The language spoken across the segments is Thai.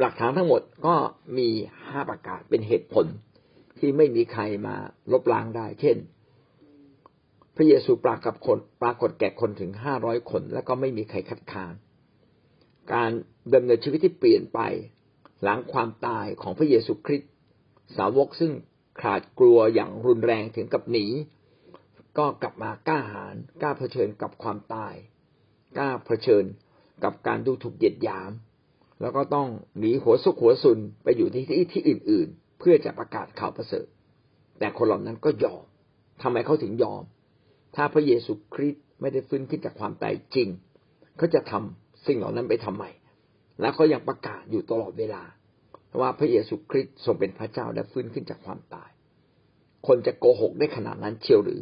หลักฐานทั้งหมดก็มีห้าประการเป็นเหตุผลที่ไม่มีใครมาลบล้างได้ เช่น พระเยซูปรากฏคนปรากฏแก่คนถึงห้าร้อยคน แล้วก็ไม่มีใครคัดค้าน การดำเนินชีวิตที่เปลี่ยนไป หลังความตายของพระเยซูคริสต์สาวกซึ่งขาดกลัวอย่างรุนแรงถึงกับหนี ก็กลับมากล้าหาญกล้าเผชิญกับความตายกล้าเผชิญกับการดูถูกเหยียดหยาม แล้วก็ต้องหนีหัวซุกหัวซุนไปอยู่ที่ที่ที่อื่น ๆ เพื่อจะประกาศข่าวประเสริฐ แต่คนเหล่านั้นก็ยอมทำไมเขาถึงยอม ถ้าพระเยซูคริสต์ไม่ได้ฟื้นขึ้นจากความตายจริงเขาจะทำสิ่งเหล่านั้นไปทำไมแล้วเขายังประกาศอยู่ตลอดเวลาว่าพระเยซูคริสต์ทรงเป็นพระเจ้าและฟื้นขึ้นจากความตาย คนจะโกหกได้ขนาดนั้นเชียวหรือ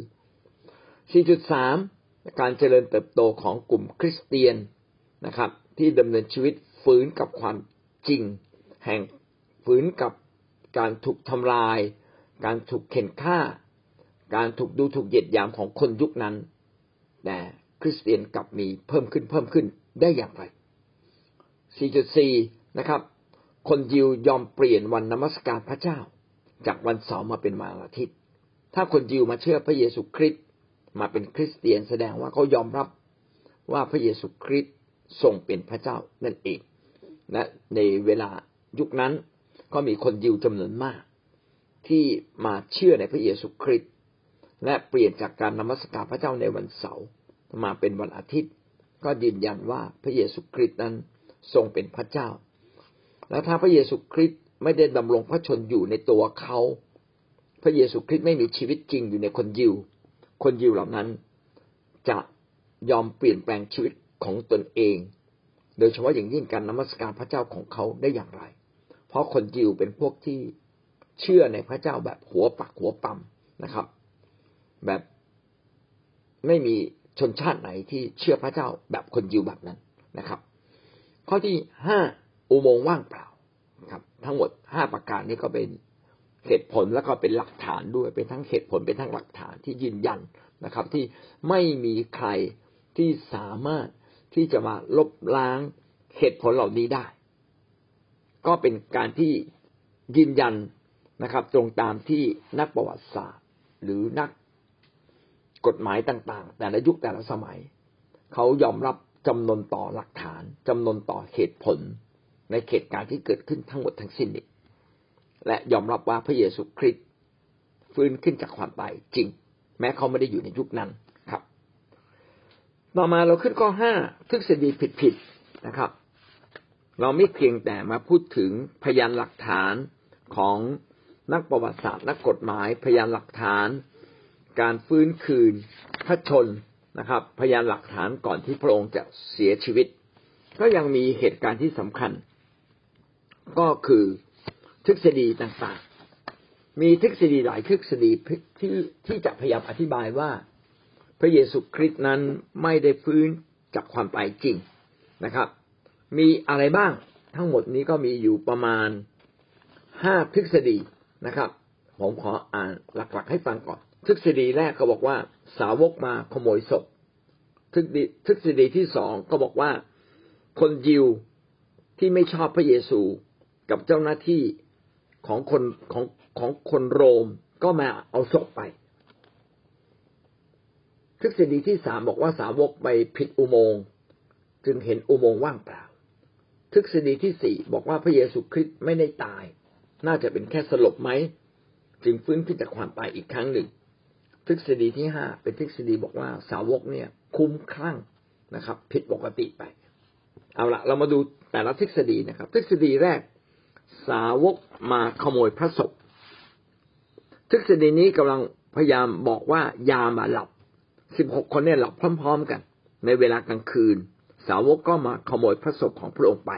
4.3 การเจริญเติบโตของกลุ่มคริสเตียนนะครับ ที่ดำเนินชีวิต ฝืนกับความจริง แห่งฝืนกับการถูกทำลาย การถูกเข็นฆ่า การถูกดูถูกเหยียดหยามของคนยุคนั้นแต่คริสเตียนกลับมีเพิ่มขึ้นเพิ่มขึ้นได้อย่างไร 4.4 นะครับ คนยิวยอมเปลี่ยนวันนมัสการพระเจ้า จากวันเสาร์มาเป็นวันอาทิตย์ ถ้าคนยิวมาเชื่อพระเยซูคริสต์มาเป็นคริสเตียนแสดงว่าเขายอมรับว่าพระเยซูคริสต์ทรงเป็นพระเจ้านั่นเอง และในเวลายุคนั้นก็มีคนยิวจำนวนมาก ที่มาเชื่อในพระเยซูคริสต์และเปลี่ยนจากการนมัสการพระเจ้าในวันเสาร์มาเป็นวันอาทิตย์ ก็ยืนยันว่าพระเยซูคริสต์นั้นทรงเป็นพระเจ้า แล้วถ้าพระเยซูคริสต์ไม่ได้ดำรงพระชนอยู่ในตัวเขา พระเยซูคริสต์ไม่มีชีวิตจริงอยู่ในคนยิว คนยิวเหล่านั้นจะยอมเปลี่ยนแปลงชีวิตของตนเอง โดยเฉพาะอย่างยิ่งการนมัสการพระเจ้าของเขาได้อย่างไร เพราะคนยิวเป็นพวกที่เชื่อในพระเจ้าแบบหัวปักหัวปั๊มนะครับ แบบไม่มีชนชาติไหนที่เชื่อพระเจ้าแบบคนยิวแบบนั้นนะครับ ข้อที่ห้าอุโมงค์ว่างเปล่าครับ ทั้งหมดห้าประการนี้ก็เป็นเหตุผลแล้วก็เป็นหลักฐานด้วยเป็นทั้งเหตุผลเป็นทั้งหลักฐานที่ยืนยันนะครับ ที่ไม่มีใครที่สามารถ ที่จะมาลบล้างเหตุผลเหล่านี้ได้ ก็เป็นการที่ยืนยันนะครับ ตรงตามที่นักประวัติศาสตร์ หรือนักกฎหมายต่างๆ แต่ละยุคแต่ละสมัย เขายอมรับจำนวนต่อหลักฐานจำนวนต่อเหตุผล ในเหตุการณ์ที่เกิดขึ้นทั้งหมดทั้งสิ้นนี้และยอมรับว่าพระเยซูคริสต์ฟื้นขึ้นจากความตายจริง แม้เขาไม่ได้อยู่ในยุคนั้น ต่อมาเราขึ้นข้อห้าทฤษฎีผิดๆนะครับ เราไม่เพียงแต่มาพูดถึงพยานหลักฐานของนักประวัติศาสตร์นักกฎหมายพยานหลักฐาน การฟื้นคืนพระชนนะครับ พยานหลักฐานก่อนที่พระองค์จะเสียชีวิต ก็ยังมีเหตุการณ์ที่สำคัญ ก็คือทฤษฎีต่างๆ มีทฤษฎีหลายทฤษฎีที่ที่จะพยายามอธิบายว่า ระเยซูคริสต์นั้นไม่ได้ฟื้นจากความตายจริงนะครับ มีอะไรบ้างทั้งหมดนี้ก็มีอยู่ประมาณห้าทฤษฎีนะครับ ผมขออ่านหลักๆ ให้ฟังก่อน ทฤษฎีแรกก็บอกว่าสาวกมาขโมยศพทฤษฎีทฤษฎีที่สองก็บอกว่าคนยิวที่ไม่ชอบพระเยซูกับเจ้าหน้าที่ของคนของของคนโรมก็มาเอาศพไป ทฤษฎีที่สามบอกว่าสาวกไปผิดอุโมงค์จึงเห็นอุโมงค์ว่างเปล่า ทฤษฎีที่สี่บอกว่าพระเยซูคริสต์ไม่ได้ตาย น่าจะเป็นแค่สลบไหม จึงฟื้นขึ้นจากความตายอีกครั้งหนึ่ง ทฤษฎีที่ห้าเป็นทฤษฎีบอกว่าสาวกเนี่ยคุ้มคลั่งนะครับ ผิดปกติไป เอาละเรามาดูแต่ละทฤษฎีนะครับ ทฤษฎีแรก สาวกมาขโมยพระศพทฤษฎีนี้กำลังพยายามบอกว่า ยามาหลับ สิบหกคนเนี่ยหลับพร้อม ๆ กัน ในเวลากลางคืน สาวกก็มาขโมยพระศพของพระองค์ไป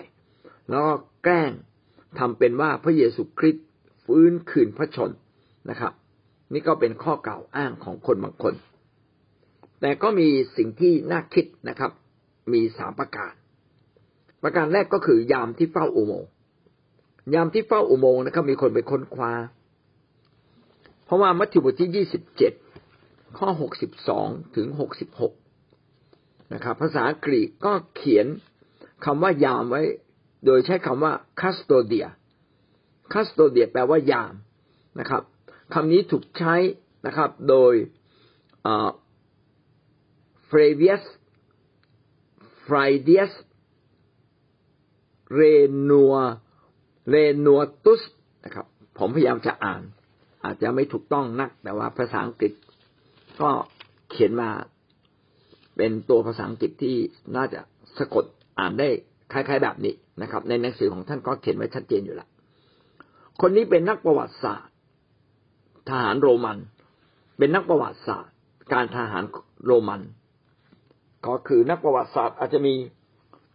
แล้วก็แกล้งทำเป็นว่าพระเยซูคริสต์ฟื้นคืนพระชนนะครับ นี่ก็เป็นข้อกล่าวอ้างของคนบางคน แต่ก็มีสิ่งที่น่าคิดนะครับ มีสามประการ ประการแรกก็คือยามที่เฝ้าอุโมงยามที่เฝ้าอุโมงค์นะครับมีคนไปค้นคว้า เพราะว่ามัทธิวบทที่ยี่สิบเจ็ด ข้อหกสิบสองถึงหกสิบหกนะครับ ภาษากรีกก็เขียนคำว่ายามไว้ โดยใช้คำว่า custodia custodia แปลว่ายามนะครับคำนี้ถูกใช้นะครับ โดยเฟรเวียสฟรเดียสเรนัวเรนัวตุสนะครับ ผมพยายามจะอ่าน อาจจะไม่ถูกต้องนัก แต่ว่าภาษาอังกฤษ ก็เขียนมาเป็นตัวภาษาอังกฤษที่น่าจะสะกดอ่านได้คล้าย ๆ แบบนี้นะครับ ในหนังสือของท่านก็เขียนไว้ชัดเจนอยู่ล้วคนนี้เป็นนักประวัติศาสตร์ ทหารโรมัน เป็นนักประวัติศาสตร์ การทหารโรมัน ก็คือนักประวัติศาสตร์อาจจะมี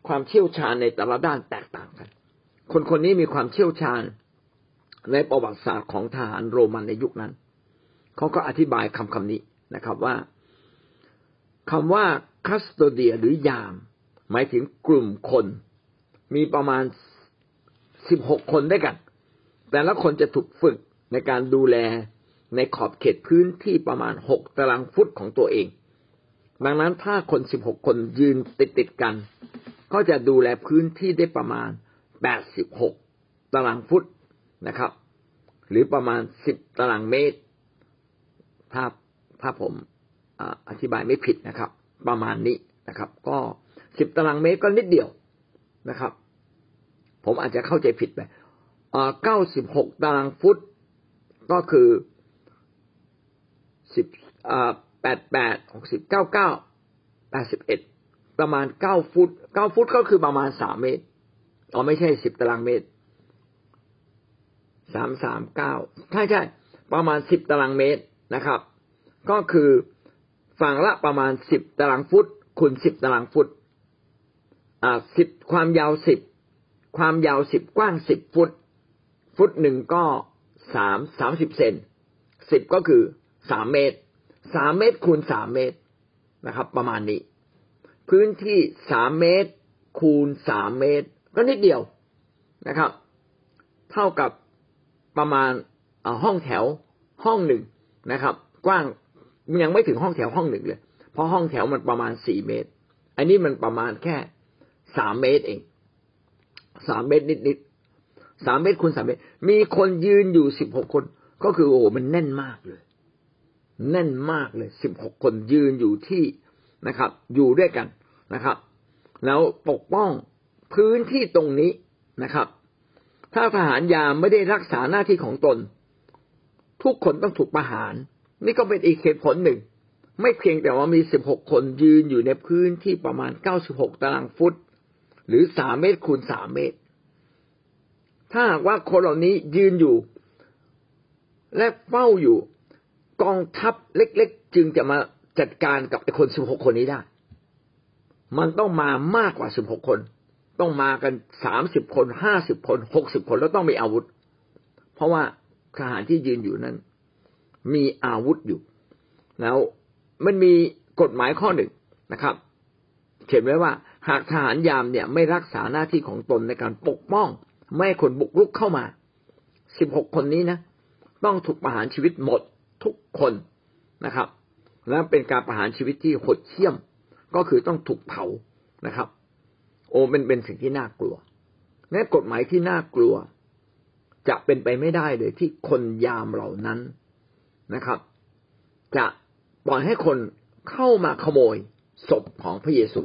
ความเชี่ยวชาญในแต่ละด้านแตกต่างกัน คนคนนี้มีความเชี่ยวชาญในประวัติศาสตร์ของทหารโรมันในยุคนั้น เขาก็อธิบายคำคำนี้ นะครับว่าคำว่าคัสโตเดียหรือยาม หมายถึงกลุ่มคน มีประมาณสิบหกคนด้วยกัน แต่ละคนจะถูกฝึกในการดูแลในขอบเขตพื้นที่ประมาณหกตารางฟุตของตัวเอง ดังนั้นถ้าคนสิบหกคนยืนติดติดกัน ก็จะดูแลพื้นที่ได้ประมาณแปดสิบหกตารางฟุตนะครับ หรือประมาณสิบตารางเมตร ถ้า ถ้าผมอธิบายไม่ผิดนะครับ ประมาณนี้นะครับ ก็สิบตารางเมตรก็นิดเดียวนะครับ ผมอาจจะเข้าใจผิดไปเก้าสิบหกตารางฟุตก็คือสิบแปดแปดหกสิบเก้าเก้าแปดสิบเอ็ดประมาณเก้าฟุตเก้าฟุตก็คือประมาณสามเมตรอ๋อไม่ใช่สิบตารางเมตรสามสามเก้าใช่ใช่ประมาณสิบตารางเมตรนะครับ ก็คือฝั่งละประมาณสิบตารางฟุตคูณสิบตารางฟุตอ่าสิบความยาวสิบความยาวสิบกว้างสิบฟุต ฟุตหนึ่งก็สามสามสิบเซนสิบก็คือสามเมตรสามเมตรคูณสามเมตรนะครับ ประมาณนี้ พื้นที่สามเมตร คูณสามเมตร ก็นิดเดียวนะครับ เท่ากับประมาณห้องแถวห้องหนึ่งนะครับ กว้าง ยังไม่ถึงห้องแถวห้องหนึ่งเลย เพราะห้องแถวมันประมาณสี่เมตร อันนี้มันประมาณแค่สามเมตรเองสามเมตรนิดๆสามเมตรคูณสามเมตร มีคนยืนอยู่สิบหกคน ก็คือโอ้มันแน่นมากเลย แน่นมากเลยสิบหกคนยืนอยู่ที่นะครับ อยู่ด้วยกันนะครับ แล้วปกป้องพื้นที่ตรงนี้นะครับ ถ้าทหารยามไม่ได้รักษาหน้าที่ของตน ทุกคนต้องถูกประหาร นี่ก็เป็นอีกเหตุผลหนึ่ง ไม่เพียงแต่ว่ามีสิบหกคนยืนอยู่ในพื้นที่ประมาณเก้าสิบหกตารางฟุต หรือสามเมตรคูณสามเมตร ถ้าหากว่าคนเหล่านี้ยืนอยู่ และเฝ้าอยู่กองทัพเล็ก ๆ จึงจะมาจัดการกับไอ้คนสิบหกคนนี้ได้ มันต้องมามากกว่าสิบหกคน ต้องมากันสามสิบคนห้าสิบคนหกสิบคนแล้วต้องมีอาวุธ เพราะว่าทหารที่ยืนอยู่นั้น มีอาวุธอยู่ แล้วมันมีกฎหมายข้อหนึ่งนะครับ เขียนไว้ว่า หากทหารยามเนี่ยไม่รักษาหน้าที่ของตนในการปกป้อง ไม่ให้คนบุกรุกเข้ามาสิบหกคนนี้นะ ต้องถูกประหารชีวิตหมดทุกคนนะครับ และเป็นการประหารชีวิตที่โหดเหี้ยม ก็คือต้องถูกเผานะครับ โอ้เป็นเป็นสิ่งที่น่ากลัวแม้กฎหมายที่น่ากลัว จะเป็นไปไม่ได้เลยที่คนยามเหล่านั้น นะครับ จะปล่อยให้คนเข้ามาขโมยศพของพระเยซู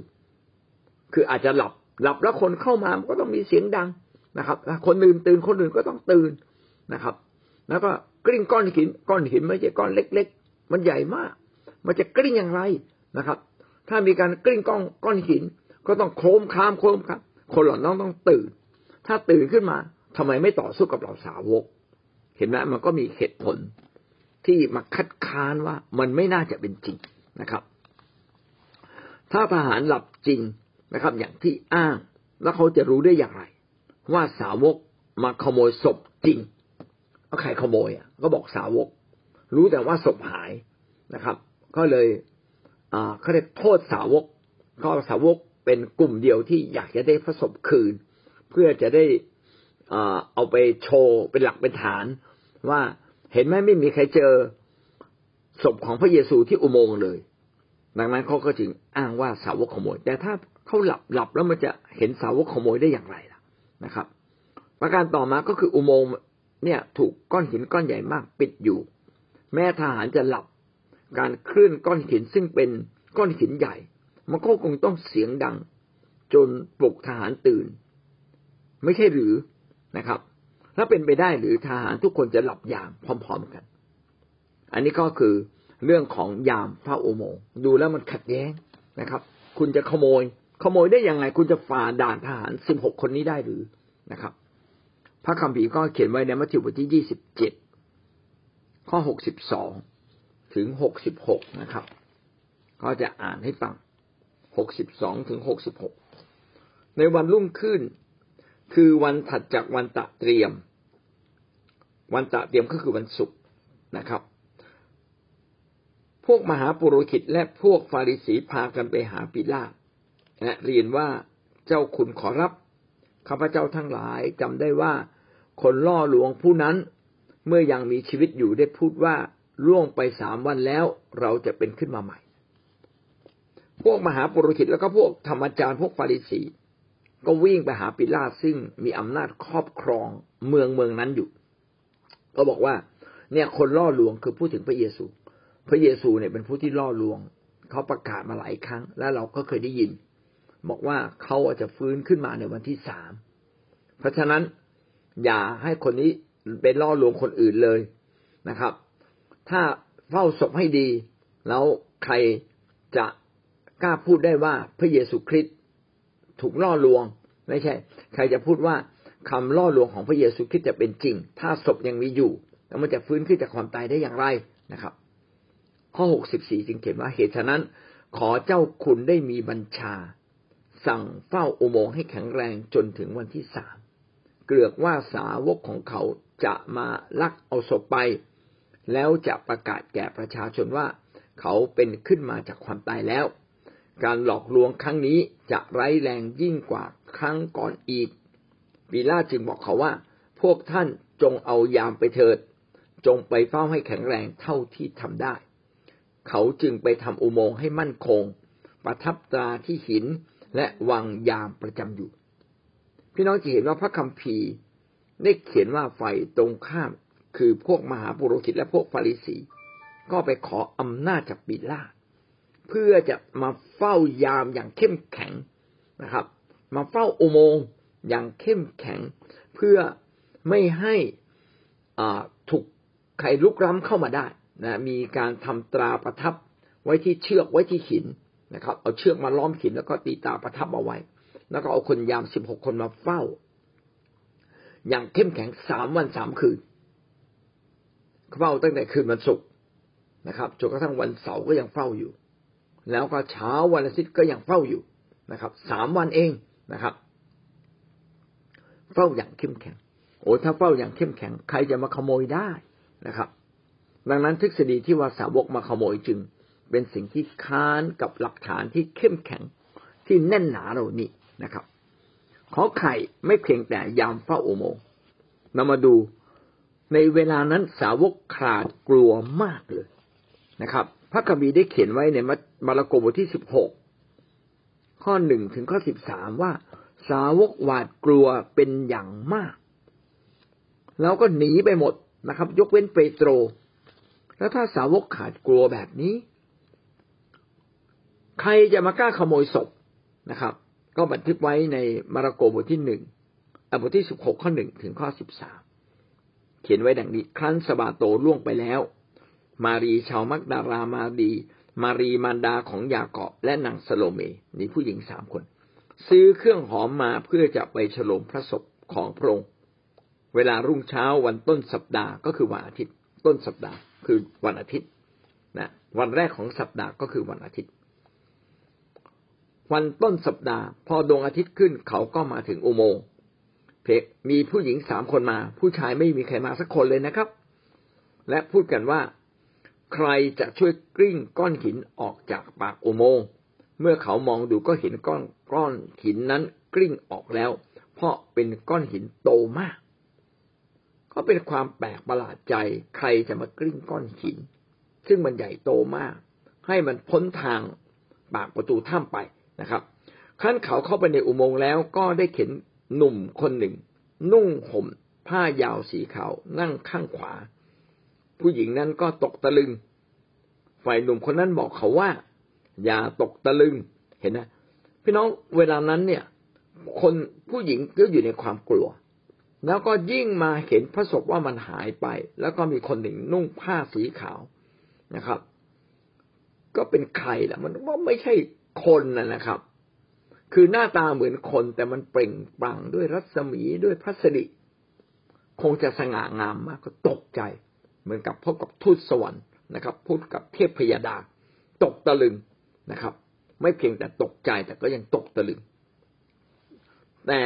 คืออาจจะหลับหลับแล้วคนเข้ามามันก็ต้องมีเสียงดังนะครับคนอื่นตื่นคนอื่นก็ต้องตื่นนะครับ แล้วก็กลิ้งก้อนหินก้อนหินไม่ใช่ก้อนเล็ก ๆ มันใหญ่มาก มันจะกลิ้งอย่างไรนะครับ ถ้ามีการกลิ้งก้อนก้อนหิน ก็ต้องโครมคามโครมครับคนเหล่านั้นต้องตื่น ถ้าตื่นขึ้นมาทำไมไม่ต่อสู้กับเหล่าสาวก เห็นไหมมันก็มีเหตุผล ที่มาคัดค้านว่ามันไม่น่าจะเป็นจริงนะครับ ถ้าทหารหลับจริงนะครับ อย่างที่อ้าง แล้วเขาจะรู้ได้อย่างไร ว่าสาวกมาขโมยศพจริงเอาใครขโมยอะ ก็บอกสาวก รู้แต่ว่าศพหายนะครับ ก็เลยเขาเรียกโทษสาวกก็สาวกเป็นกลุ่มเดียวที่อยากจะได้พระศพคืน เพื่อจะได้เอาไปโชว์เป็นหลักเป็นฐานว่า เห็นไหมไม่มีใครเจอศพของพระเยซูที่อุโมงค์เลย ดังนั้นเขาก็จึงอ้างว่าสาวกขโมย แต่ถ้าเขาหลับหลับแล้วมันจะเห็นสาวกขโมยได้อย่างไรล่ะนะครับ ประการต่อมาก็คืออุโมงค์เนี่ยถูกก้อนหินก้อนใหญ่มากปิดอยู่ แม้ทหารจะหลับ การเคลื่อนก้อนหินซึ่งเป็นก้อนหินใหญ่ มันก็คงต้องเสียงดัง จนปลุกทหารตื่น ไม่ใช่หรือ ถ้าเป็นไปได้หรือทหารทุกคนจะหลับยามพร้อม ๆกัน อันนี้ก็คือเรื่องของยามพระอุโมงค์ดูแล้วมันขัดแย้งนะครับ คุณจะขโมย ขโมยได้ยังไง คุณจะฝ่าด่านทหารสิบหกคนนี้ได้หรือนะครับ พระคัมภีร์ก็เขียนไว้ในมัทธิวบทที่ยี่สิบเจ็ดข้อหกสิบสองถึงหกสิบหกนะครับ ก็จะอ่านให้ฟังหกสิบสองถึงหกสิบหกในวันรุ่งขึ้น คือวันถัดจากวันตะเตรียม วันตะเตรียมก็คือวันศุกร์นะครับ พวกมหาปุโรหิตและพวกฟาริสีพากันไปหาปิลาตและเรียนว่าเจ้าคุณขอรับข้าพเจ้าทั้งหลายจำได้ว่า คนล่อลวงผู้นั้น เมื่อยังมีชีวิตอยู่ได้พูดว่าล่วงไปสามวันแล้วเราจะเป็นขึ้นมาใหม่ พวกมหาปุโรหิตแล้วก็พวกธรรมจารย์พวกฟาริสี ก็วิ่งไปหาปิลาตซึ่งมีอำนาจครอบครองเมืองเมืองนั้นอยู่ ก็บอกว่า เนี่ยคนล่อลวงคือพูดถึงพระเยซู พระเยซูเนี่ยเป็นผู้ที่ล่อลวง เขาประกาศมาหลายครั้ง และเราก็เคยได้ยิน บอกว่าเขาอาจจะฟื้นขึ้นมาในวันที่สามเพราะฉะนั้นอย่าให้คนนี้เป็นล่อลวงคนอื่นเลยนะครับ ถ้าเฝ้าศพให้ดี แล้วใครจะกล้าพูดได้ว่าพระเยซูคริสต์ ถูกล่อลวง ไม่ใช่ ใครจะพูดว่าคำล่อลวงของพระเยซูคริสต์จะเป็นจริง ถ้าศพยังมีอยู่ แล้วมันจะฟื้นขึ้นจากความตายได้อย่างไรนะครับ ข้อหกสิบสี่จึงเขียนว่าเหตุฉะนั้น ขอเจ้าคุณได้มีบัญชา สั่งเฝ้าอุโมงค์ให้แข็งแรงจนถึงวันที่สามเกลือกว่าสาวกของเขาจะมาลักเอาศพไป แล้วจะประกาศแก่ประชาชนว่า เขาเป็นขึ้นมาจากความตายแล้ว การหลอกลวงครั้งนี้จะไร้แรงยิ่งกว่าครั้งก่อนอีกปีลาจึงบอกเขาว่า พวกท่านจงเอายามไปเถิด จงไปเฝ้าให้แข็งแรงเท่าที่ทำได้ เขาจึงไปทำอุโมงค์ให้มั่นคง ประทับตราที่หินและวางยามประจำอยู่ พี่น้องจะเห็นว่าพระคัมภีร์ได้เขียนว่าไฟตรงข้าม คือพวกมหาปุโรหิตและพวกฟาริสี ก็ไปขออำนาจจากปิลา เพื่อจะมาเฝ้ายามอย่างเข้มแข็งนะครับ มาเฝ้าอุโมงค์อย่างเข้มแข็ง เพื่อไม่ให้ถูกใครลุกล้ำเข้ามาได้นะมีการทำตราประทับไว้ที่เชือกไว้ที่หินนะครับ เอาเชือกมาล้อมหินแล้วก็ตีตาประทับเอาไว้ แล้วก็เอาคนยามสิบหกคนมาเฝ้า อย่างเข้มแข็งสามวันสามคืนเฝ้าตั้งแต่คืนวันศุกร์นะครับจนกระทั่งวันเสาร์ก็ยังเฝ้าอยู่ แล้วก็เช้าวันอาทิตย์ก็ยังเฝ้าอยู่นะครับสามวันเองนะครับ เฝ้าอย่างเข้มแข็ง โอ้ถ้าเฝ้าอย่างเข้มแข็ง ใครจะมาขโมยได้นะครับ ดังนั้นทฤษฎีที่ว่าสาวกมาขโมยจึง เป็นสิ่งที่ค้านกับหลักฐานที่เข้มแข็งที่แน่นหนาเรานี่นะครับ ขอไข่ไม่เพียงแต่ยามเฝ้าอุโมงค์เรามาดูในเวลานั้นสาวกขาดกลัวมากเลยนะครับ พระคัมภีร์ได้เขียนไว้ในม มาระโกบทที่สิบหกข้อหนึ่งถึงข้อสิบสามว่า สาวกหวาดกลัวเป็นอย่างมาก แล้วก็หนีไปหมดนะครับ ยกเว้นเปโตร แล้วถ้าสาวกขาดกลัวแบบนี้ ใครจะมากล้าขโมยศพนะครับ ก็บันทึกไว้ในมาระโกบทที่หนึ่งบทที่สิบหกข้อหนึ่งถึงข้อสิบสามเขียนไว้ดังนี้ครั้นสบาโตล่วงไปแล้ว มารีชาวมักดารามาดี มารีมารดาของยากอบและนางสโลเมนี่ผู้หญิงสามคน ซื้อเครื่องหอมมาเพื่อจะไปฉลองพระศพของพระองค์เวลารุ่งเช้าวันต้นสัปดาห์ก็คือวันอาทิตย์ ต้นสัปดาห์คือวันอาทิตย์นะวันแรกของสัปดาห์ก็คือวันอาทิตย์ วันต้นสัปดาห์ พอดวงอาทิตย์ขึ้นเขาก็มาถึงอุโมงค์เพมีผู้หญิงสามคนมา ผู้ชายไม่มีใครมาสักคนเลยนะครับ และพูดกันว่า ใครจะช่วยกลิ้งก้อนหินออกจากปากอุโมงค์เมื่อเขามองดูก็เห็นก้อนก้อนหินนั้นกลิ้งออกแล้ว เพราะเป็นก้อนหินโตมาก ก็เป็นความแปลกประหลาดใจ ใครจะมากลิ้งก้อนหิน ซึ่งมันใหญ่โตมาก ให้มันพ้นทางปากประตูถ้ำไปนะครับขั้นเขาเข้าไปในอุโมงค์แล้วก็ได้เห็นหนุ่มคนหนึ่ง นุ่งห่มผ้ายาวสีขาวนั่งข้างขวา ผู้หญิงนั้นก็ตกตะลึง ฝ่ายหนุ่มคนนั้นบอกเขาว่า อย่าตกตะลึงเห็นนะพี่น้องเวลานั้นเนี่ย คนผู้หญิงก็อยู่ในความกลัว แล้วก็ยิ่งมาเห็นพระศพว่ามันหายไป แล้วก็มีคนหนึ่งนุ่งผ้าสีขาวนะครับ ก็เป็นใครล่ะ มันว่าไม่ใช่คนนะนะครับ คือหน้าตาเหมือนคนแต่มันเปล่งปลั่งด้วยรัศมีด้วยพระสิริคงจะสง่างามมากก็ตกใจ เหมือนกับพบกับทูตสวรรค์นะครับพูดกับเทพพยาดา ตกตะลึงนะครับ ไม่เพียงแต่ตกใจแต่ก็ยังตกตะลึง แต่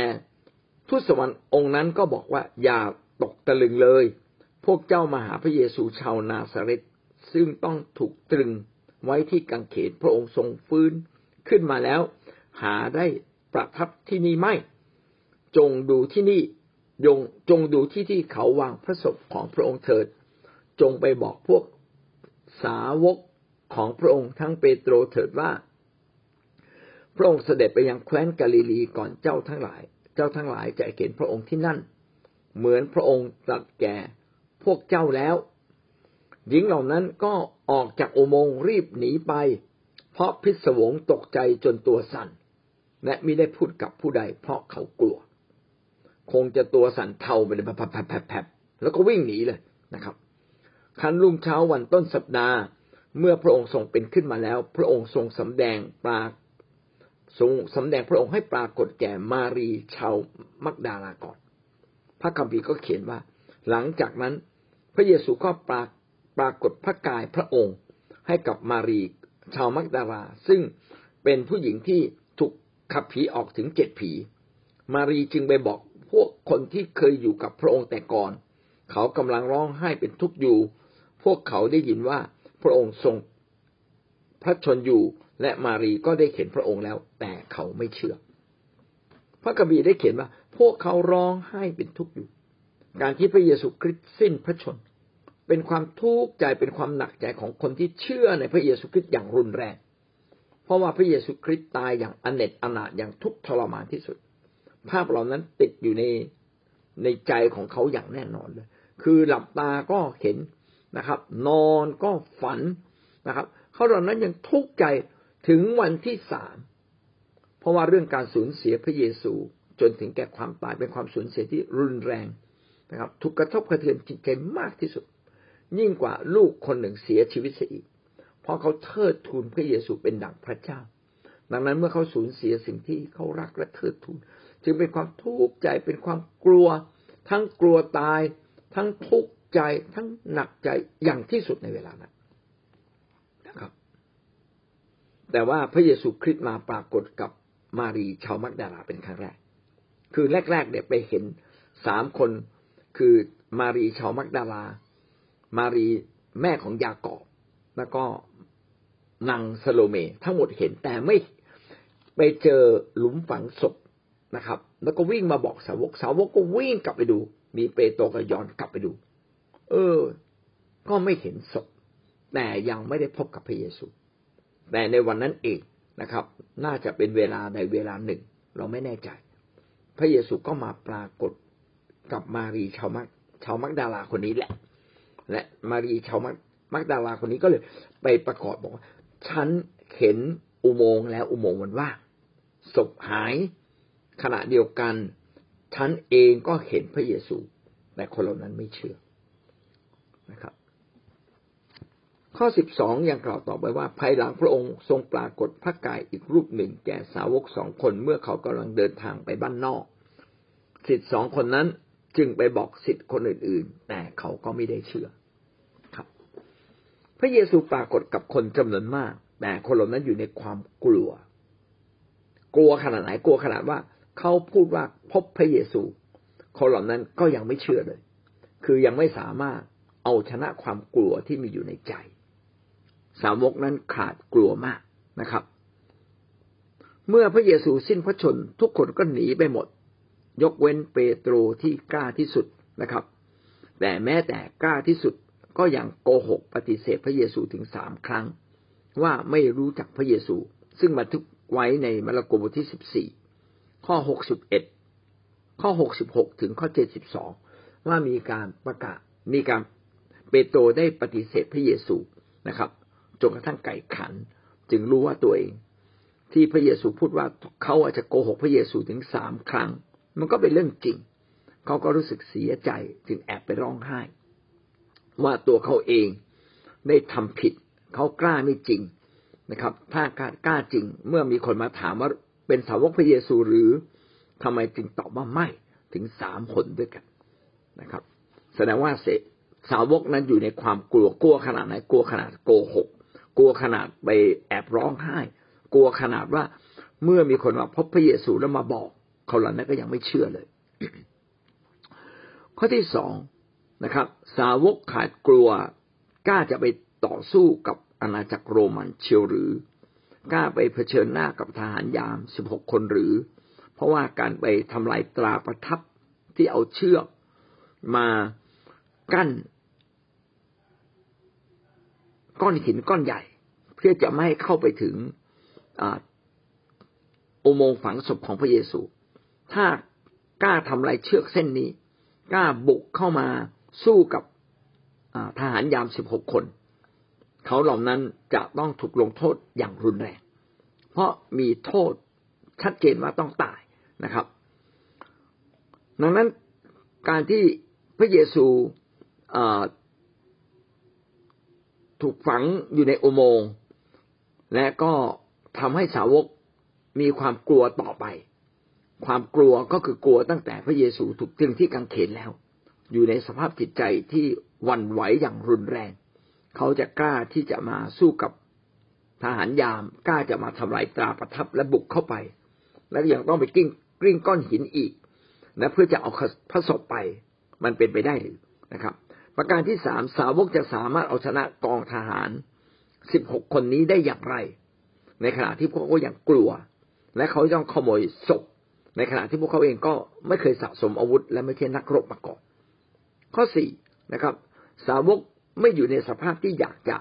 ทูตสวรรค์องค์นั้นก็บอกว่าอย่าตกตะลึงเลย พวกเจ้ามาหาพระเยซูชาวนาซาเรตซึ่งต้องถูกตรึงไว้ที่กังเขนพระองค์ทรงฟื้นขึ้นมาแล้ว หาได้ประทับที่นี่ไม่ จงดูที่นี่ยงจงดูที่ที่เขาวางพระศพของพระองค์เถิด จงไปบอกพวกสาวกของพระองค์ทั้งเปโตรเถิดว่า พระองค์เสด็จไปยังแคว้นกาลิลีก่อนเจ้าทั้งหลาย เจ้าทั้งหลายจะเห็นพระองค์ที่นั่น เหมือนพระองค์ตรัสแก่พวกเจ้าแล้ว หญิงเหล่านั้นก็ออกจากอุโมงค์รีบหนีไป เพราะพิศวงตกใจจนตัวสั่น และมิได้พูดกับผู้ใด เพราะเขากลัว คงจะตัวสั่นเทาไปเลยแผลแผลแล้วก็วิ่งหนีเลยนะครับ คันรุ่งเช้าวันต้นสัปดาห์ เมื่อพระองค์ทรงเป็นขึ้นมาแล้ว พระองค์ทรงสำแดงปราทรงสำแดงพระองค์ให้ปรากฏแก่มารีชาวมักดาลาก่อน พระคัมภีร์ก็เขียนว่า หลังจากนั้น พระเยซูก็ปราปรากฏพระกายพระองค์ให้กับมารีชาวมักดาลา ซึ่งเป็นผู้หญิงที่ถูกขับผีออกถึงเจ็ดผี มารีจึงไปบอกพวกคนที่เคยอยู่กับพระองค์แต่ก่อน เขากำลังร้องไห้เป็นทุกข์อยู่ พวกเขาได้ยินว่าพระองค์ทรงพระชนอยู่และมารีก็ได้เห็นพระองค์แล้ว แต่เขาไม่เชื่อ พระกบีได้เขียนว่า พวกเขาร้องไห้เป็นทุกข์อยู่ การที่พระเยซูคริสต์สิ้นพระชน เป็นความทุกข์ใจเป็นความหนักใจของคนที่เชื่อในพระเยซูคริสต์อย่างรุนแรง เพราะว่าพระเยซูคริสต์ตายอย่างอเนจอนาถอย่างทุกข์ทรมานที่สุด ภาพเหล่านั้นติดอยู่ในในใจของเขาอย่างแน่นอนเลย คือหลับตาก็เห็น นะครับ นอนก็ฝันนะครับเขาเหล่านั้นยังทุกข์ใจถึงวันที่สามเพราะว่าเรื่องการสูญเสียพระเยซูจนถึงแก่ความตายเป็นความสูญเสียที่รุนแรงนะครับถูกกระทบกระเทือนจิตใจมากที่สุด ยิ่งกว่าลูกคนหนึ่งเสียชีวิตเสียอีก เพราะเขาเทิดทูนพระเยซูเป็นดั่งพระเจ้า ดังนั้นเมื่อเขาสูญเสียสิ่งที่เขารักและเทิดทูน จึงเป็นความทุกข์ใจเป็นความกลัว ทั้งกลัวตาย ทั้งทุกข์ ใจทั้งหนักใจอย่างที่สุดในเวลานั้นนะครับ แต่ว่าพระเยซูคริสต์มาปรากฏกับมารีชาวมักดาลาเป็นครั้งแรก คือแรกๆเนี่ยไปเห็นสามคนคือมารีชาวมักดาลา มารีแม่ของยากอบ แล้วก็นางสโลเม ทั้งหมดเห็นแต่ไม่ไปเจอหลุมฝังศพนะครับ แล้วก็วิ่งมาบอกสาวกสาวกก็วิ่งกลับไปดู มีเปโตรก็ย้อนกลับไปดู เออ ก็ไม่เห็นศพ แต่ยังไม่ได้พบกับพระเยซู แต่ในวันนั้นเองนะครับ น่าจะเป็นเวลาใดเวลาหนึ่ง เราไม่แน่ใจ พระเยซูก็มาปรากฏกับมารีชาวมักชาวมักดาลาคนนี้แหละ และมารีชาวมักมักดาลาคนนี้ก็เลย ไปประกอบบอกว่าฉันเห็นอุโมงค์แล้วอุโมงค์มันว่าศพหายขณะเดียวกันฉันเองก็เห็นพระเยซู แต่คนเหล่านั้นไม่เชื่อ นะครับ ข้อสิบสองยังกล่าวต่อไปว่า ภายหลังพระองค์ทรงปรากฏพระกายอีกรูปหนึ่ง แก่สาวกสองคนเมื่อเขากำลังเดินทางไปบ้านนอกสิทธิสองคนนั้นจึงไปบอกสิทธิคนอื่นๆ แต่เขาก็ไม่ได้เชื่อครับ พระเยซูปรากฏกับคนจำนวนมาก แต่คนเหล่านั้นอยู่ในความกลัว กลัวขนาดไหนกลัวขนาดว่าเขาพูดว่าพบพระเยซู คนเหล่านั้นก็ยังไม่เชื่อเลย คือยังไม่สามารถ เอาชนะความกลัวที่มีอยู่ในใจ สาวกนั้นขาดกลัวมากนะครับ เมื่อพระเยซูสิ้นพระชนทุกคนก็หนีไปหมด ยกเว้นเปโตรที่กล้าที่สุดนะครับ แต่แม้แต่กล้าที่สุดก็ยังโกหกปฏิเสธพระเยซูถึงสามครั้ง ว่าไม่รู้จักพระเยซู ซึ่งบันทึกไว้ในมาระโกบทที่สิบสี่ข้อหกสิบเอ็ดข้อหกสิบหกถึงข้อเจ็ดสิบสองว่ามีการประกาศมีการ เปโตรได้ปฏิเสธพระเยซูนะครับจนกระทั่งไก่ขัน จึงรู้ว่าตัวเอง ที่พระเยซูพูดว่าเขาอาจจะโกหกพระเยซูถึงสามครั้ง มันก็เป็นเรื่องจริง เขาก็รู้สึกเสียใจจึงแอบไปร้องไห้ ว่าตัวเขาเองได้ทำผิด เขากล้าไม่จริงนะครับ ถ้ากล้าจริงเมื่อมีคนมาถามว่าเป็นสาวกพระเยซูหรือทำไมจึงตอบว่าไม่ถึงสามคนด้วยกันนะครับ แสดงว่าเส สาวกนั้นอยู่ในความกลัวกลัวขนาดไหนกลัวขนาดโกหก กลัวขนาดไปแอบร้องไห้ กลัวขนาดว่าเมื่อมีคนมาพบพระเยซูแล้วมาบอก เขาเหล่านั้นก็ยังไม่เชื่อเลย ข้อที่สองนะครับ สาวกขาดกลัวกล้าจะไปต่อสู้กับอาณาจักรโรมันเชียวหรือกล้าไปเผชิญหน้ากับทหารยามสิบหกคนหรือ เพราะว่าการไปทำลายตราประทับที่เอาเชือกมากั้น ก้อนหินก้อนใหญ่ เพื่อจะไม่ให้เข้าไปถึงอุโมงค์ฝังศพของพระเยซู ถ้ากล้าทำลายเชือกเส้นนี้ กล้าบุกเข้ามาสู้กับทหารยามสิบหกคน เขาเหล่านั้นจะต้องถูกลงโทษอย่างรุนแรง เพราะมีโทษชัดเจนว่าต้องตายนะครับ ดังนั้นการที่พระเยซู ถูกฝังอยู่ในอุโมงค์และก็ทำให้สาวกมีความกลัวต่อไป ความกลัวก็คือกลัวตั้งแต่พระเยซูถูกตึงที่กังเขนแล้ว อยู่ในสภาพจิตใจที่วันไหวอย่างรุนแรง เขาจะกล้าที่จะมาสู้กับทหารยามกล้าจะมาทำลายตราประทับและบุกเข้าไป และยังต้องไปกิ้งกลิ้งก้อนหินอีกนะเพื่อจะเอาพระศพไป มันเป็นไปได้หรือนะครับ ประการที่สามสาวกจะสามารถเอาชนะกองทหารสิบหกคนนี้ได้อย่างไร ในขณะที่พวกเขาอยังกลัว และเขาต้องขโมยศพ ในขณะที่พวกเขาเองก็ไม่เคยสะสมอาวุธ และไม่ใช่นักรบมาก่อนข้อสี่นะครับ สาวกไม่อยู่ในสภาพที่อยากจะ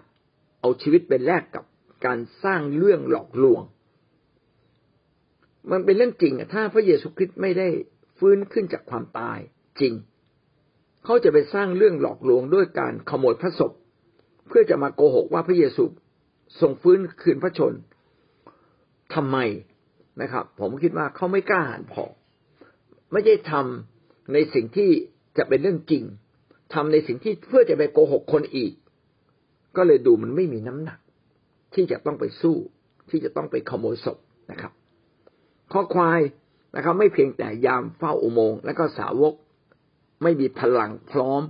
เอาชีวิตเป็นแลกกับการสร้างเรื่องหลอกลวง มันเป็นเรื่องจริงถ้าพระเยซูคริสต์ไม่ได้ฟื้นขึ้นจากความตายจริง เขาจะไปสร้างเรื่องหลอกลวงด้วยการขโมยพระศพ เพื่อจะมาโกหกว่าพระเยซูทรงฟื้นคืนพระชนทำไมนะครับ ผมคิดว่าเขาไม่กล้าหาญพอ ไม่ได้ทำในสิ่งที่จะเป็นเรื่องจริงทำในสิ่งที่เพื่อจะไปโกหกคนอีก ก็เลยดูมันไม่มีน้ำหนัก ที่จะต้องไปสู้ ที่จะต้องไปขโมยศพนะครับ ข้อควายนะครับ ไม่เพียงแต่ยามเฝ้าอุโมงค์และก็สาวก ไม่มีพลังพร้อม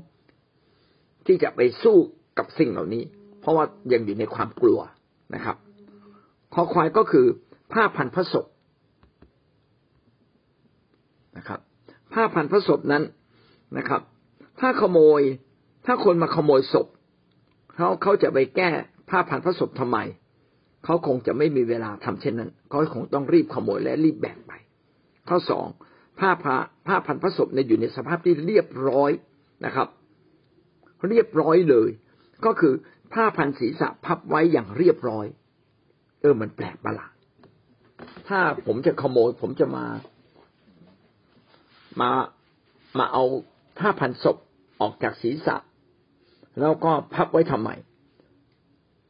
ที่จะไปสู้กับสิ่งเหล่านี้ เพราะว่ายังอยู่ในความกลัวนะครับข้อควายก็คือผ้าพันพระศพนะครับ ผ้าพันพระศพนั้นนะครับ ถ้าขโมย ถ้าคนมาขโมยศพเขาเขาจะไปแก้ผ้าพันพระศพทำไมเขาคงจะไม่มีเวลาทำเช่นนั้นเขาคงต้องรีบขโมยและรีบแบ่งไป ข้อสอง ผ้าผ้าผ้าพันพระศพเนี่ยอยู่ในสภาพที่เรียบร้อยนะครับ เรียบร้อยเลย ก็คือผ้าพันศีรษะพับไว้อย่างเรียบร้อย เออมันแปลกประหลาดถ้าผมจะขโมย ผมจะมา มามาเอาผ้าพันศพออกจากศีรษะ แล้วก็พับไว้ทำไม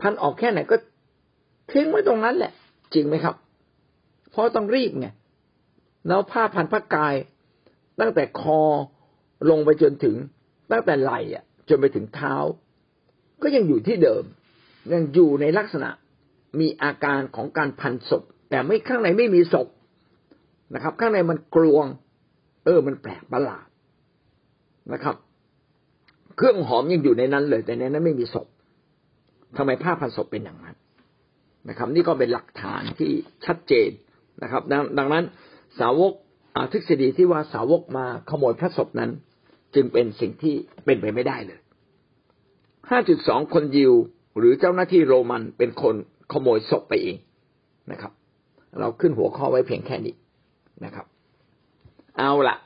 พันออกแค่ไหนก็ทิ้งไว้ตรงนั้นแหละ จริงไหมครับ เพราะต้องรีบไง แล้วผ้าพันพระกาย ตั้งแต่คอลงไปจนถึง ตั้งแต่ไหล่อะ จนไปถึงเท้า ก็ยังอยู่ที่เดิม ยังอยู่ในลักษณะมีอาการของการพันศพ แต่ไม่ข้างในไม่มีศพนะครับ ข้างในมันกลวง เออ มันแปลกประหลาดนะครับ เครื่องหอมยังอยู่ในนั้นเลย แต่ในนั้นไม่มีศพทำไมผ้าพันศพเป็นอย่างนั้นนะครับ นี่ก็เป็นหลักฐานที่ชัดเจนนะครับ ดังนั้น สาวกทฤษฎีที่ว่าสาวกมาขโมยพระศพนั้น จึงเป็นสิ่งที่เป็นไปไม่ได้เลย 5.2 คนยิวหรือเจ้าหน้าที่โรมันเป็นคนขโมยศพไปเองนะครับ เราขึ้นหัวข้อไว้เพียงแค่นี้นะครับ เอาละ